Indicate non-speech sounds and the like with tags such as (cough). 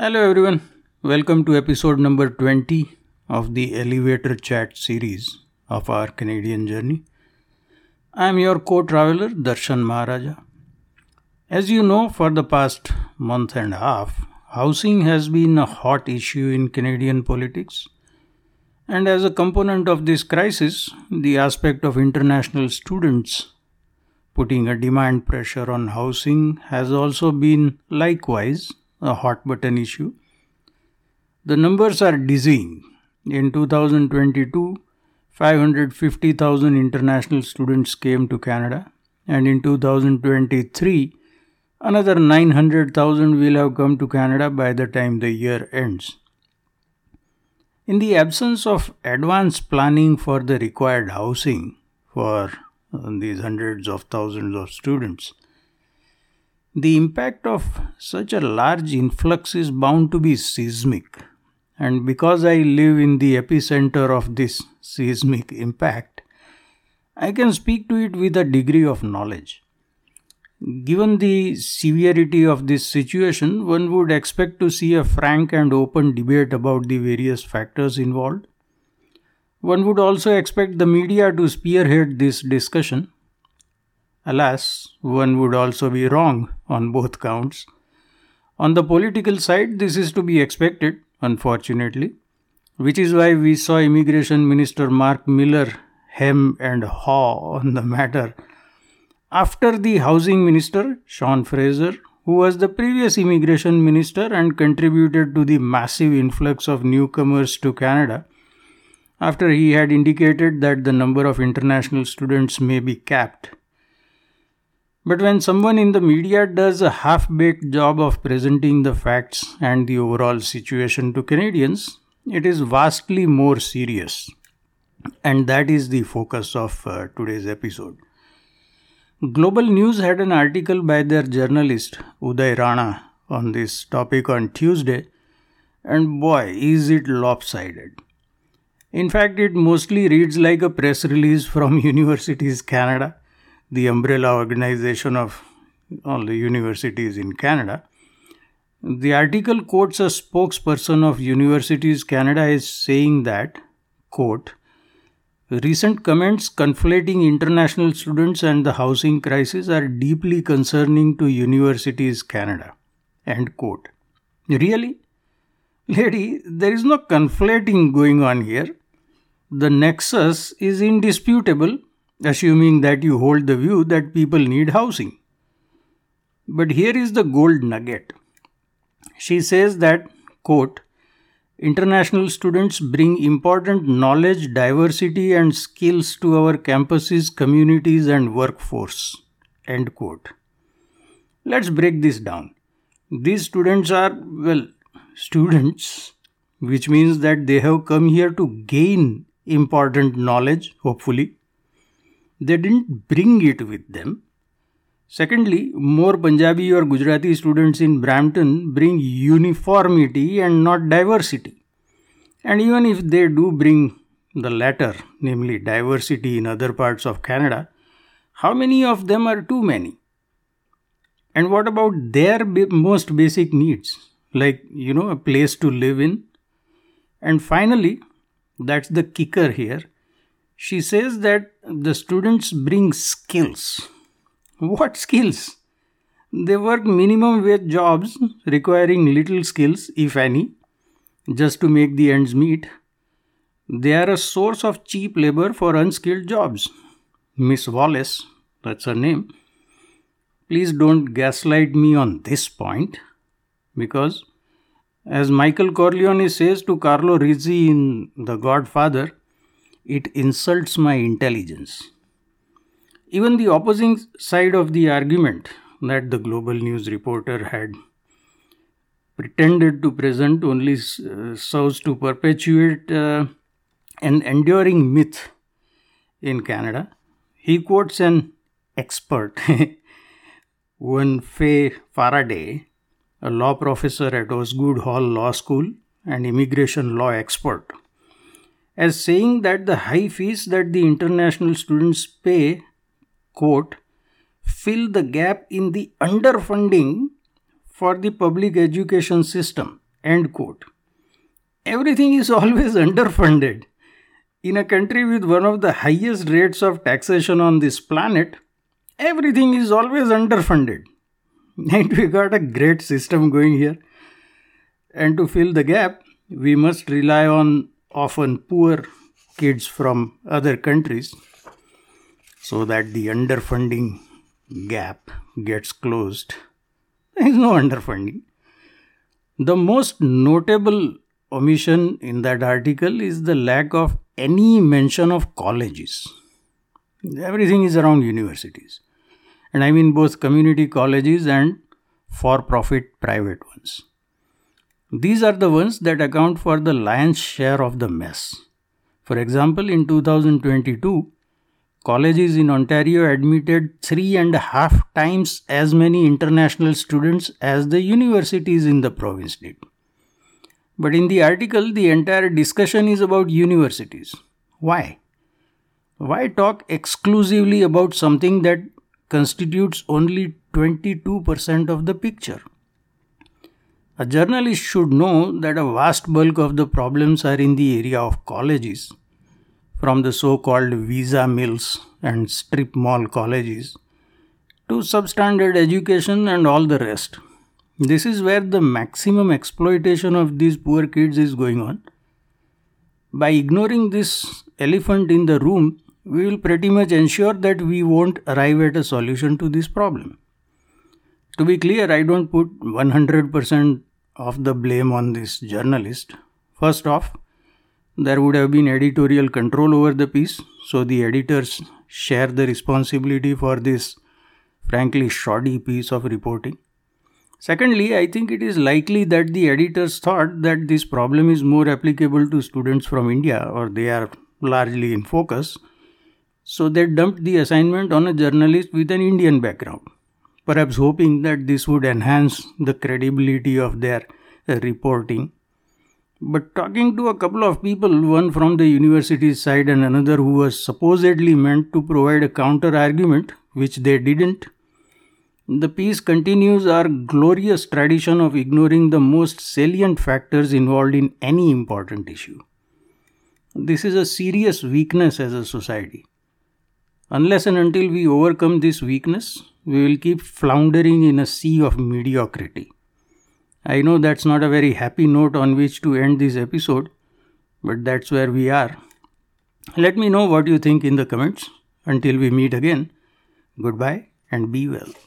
Hello, everyone. Welcome to episode number 20 of the Elevator Chat series of our Canadian journey. I am your co traveler, Darshan Maharaja. As you know, for the past month and a half, housing has been a hot issue in Canadian politics. And as a component of this crisis, the aspect of international students putting a demand pressure on housing has also been likewise a hot button issue. The numbers are dizzying. In 2022, 550,000 international students came to Canada, and in 2023, another 900,000 will have come to Canada by the time the year ends. In the absence of advanced planning for the required housing for uh, these hundreds of thousands of students, the impact of such a large influx is bound to be seismic. And because I live in the epicenter of this seismic impact, I can speak to it with a degree of knowledge. Given the severity of this situation, one would expect to see a frank and open debate about the various factors involved. One would also expect the media to spearhead this discussion. Alas, one would also be wrong on both counts. On the political side, this is to be expected, unfortunately, which is why we saw Immigration Minister Mark Miller hem and haw on the matter after the housing minister, Sean Fraser, who was the previous immigration minister and contributed to the massive influx of newcomers to Canada, after he had indicated that the number of international students may be capped. But when someone in the media does a half baked job of presenting the facts and the overall situation to Canadians, it is vastly more serious. And that is the focus of uh, today's episode. Global News had an article by their journalist Uday Rana on this topic on Tuesday, and boy, is it lopsided. In fact, it mostly reads like a press release from (laughs) Universities Canada, the umbrella organization of all the universities in Canada. The article quotes a spokesperson of Universities Canada as saying that, quote, Recent comments conflating international students and the housing crisis are deeply concerning to Universities Canada. End quote. Really? Lady, there is no conflating going on here. The nexus is indisputable, assuming that you hold the view that people need housing. But here is the gold nugget. She says that, quote, International students bring important knowledge, diversity, and skills to our campuses, communities, and workforce. End quote. Let's break this down. These students are, well, students, which means that they have come here to gain important knowledge, hopefully. They didn't bring it with them. Secondly, more Punjabi or Gujarati students in Brampton bring uniformity and not diversity. And even if they do bring the latter, namely diversity in other parts of Canada, how many of them are too many? And what about their most basic needs, like, you know, a place to live in? And finally, that's the kicker here. She says that the students bring skills what skills? They work minimum wage jobs requiring little skills, if any, just to make the ends meet. They are a source of cheap labor for unskilled jobs. Miss Wallace, that's her name. Please don't gaslight me on this point because, as Michael Corleone says to Carlo Rizzi in The Godfather, it insults my intelligence. Even the opposing side of the argument that the global news reporter had pretended to present only uh, serves to perpetuate uh, an enduring myth in Canada. He quotes an expert, (laughs) one Faye Faraday, a law professor at Osgoode Hall Law School and immigration law expert, as saying that the high fees that the international students pay quote, fill the gap in the underfunding for the public education system, End quote. Everything is (laughs) always underfunded. In a country with one of the highest rates of taxation on this planet, everything is always underfunded. (laughs) And we got a great system going here. And to fill the gap, we must rely on often poor kids from other countries so that the underfunding gap gets closed. There is no underfunding. The most notable omission in that article is the lack of any mention of colleges. Everything is around universities. And I mean both community colleges and for profit private ones. These are the ones that account for the lion's share of the mess. For example, in 2022, colleges in Ontario admitted three and a half times as many international students as the universities in the province did. But in the article, the entire discussion is about universities. Why? Why talk exclusively about something that constitutes only 22% of the picture? A journalist should know that a vast bulk of the problems are in the area of colleges, from the so called visa mills and strip mall colleges to substandard education and all the rest. This is where the maximum exploitation of these poor kids is going on. By ignoring this elephant in the room, we will pretty much ensure that we won't arrive at a solution to this problem. To be clear, I don't put 100% of the blame on this journalist. First off, there would have been editorial control over the piece, so the editors share the responsibility for this frankly shoddy piece of reporting. Secondly, I think it is likely that the editors thought that this problem is more applicable to students from India or they are largely in focus, so they dumped the assignment on a journalist with an Indian background perhaps hoping that this would enhance the credibility of their uh, reporting. But talking to a couple of people, one from the university side and another who was supposedly meant to provide a counter argument, which they didn't, the piece continues our glorious tradition of ignoring the most salient factors involved in any important issue. This is a serious weakness as a society. Unless and until we overcome this weakness, we will keep floundering in a sea of mediocrity. I know that's not a very happy note on which to end this episode, but that's where we are. Let me know what you think in the comments. Until we meet again, goodbye and be well.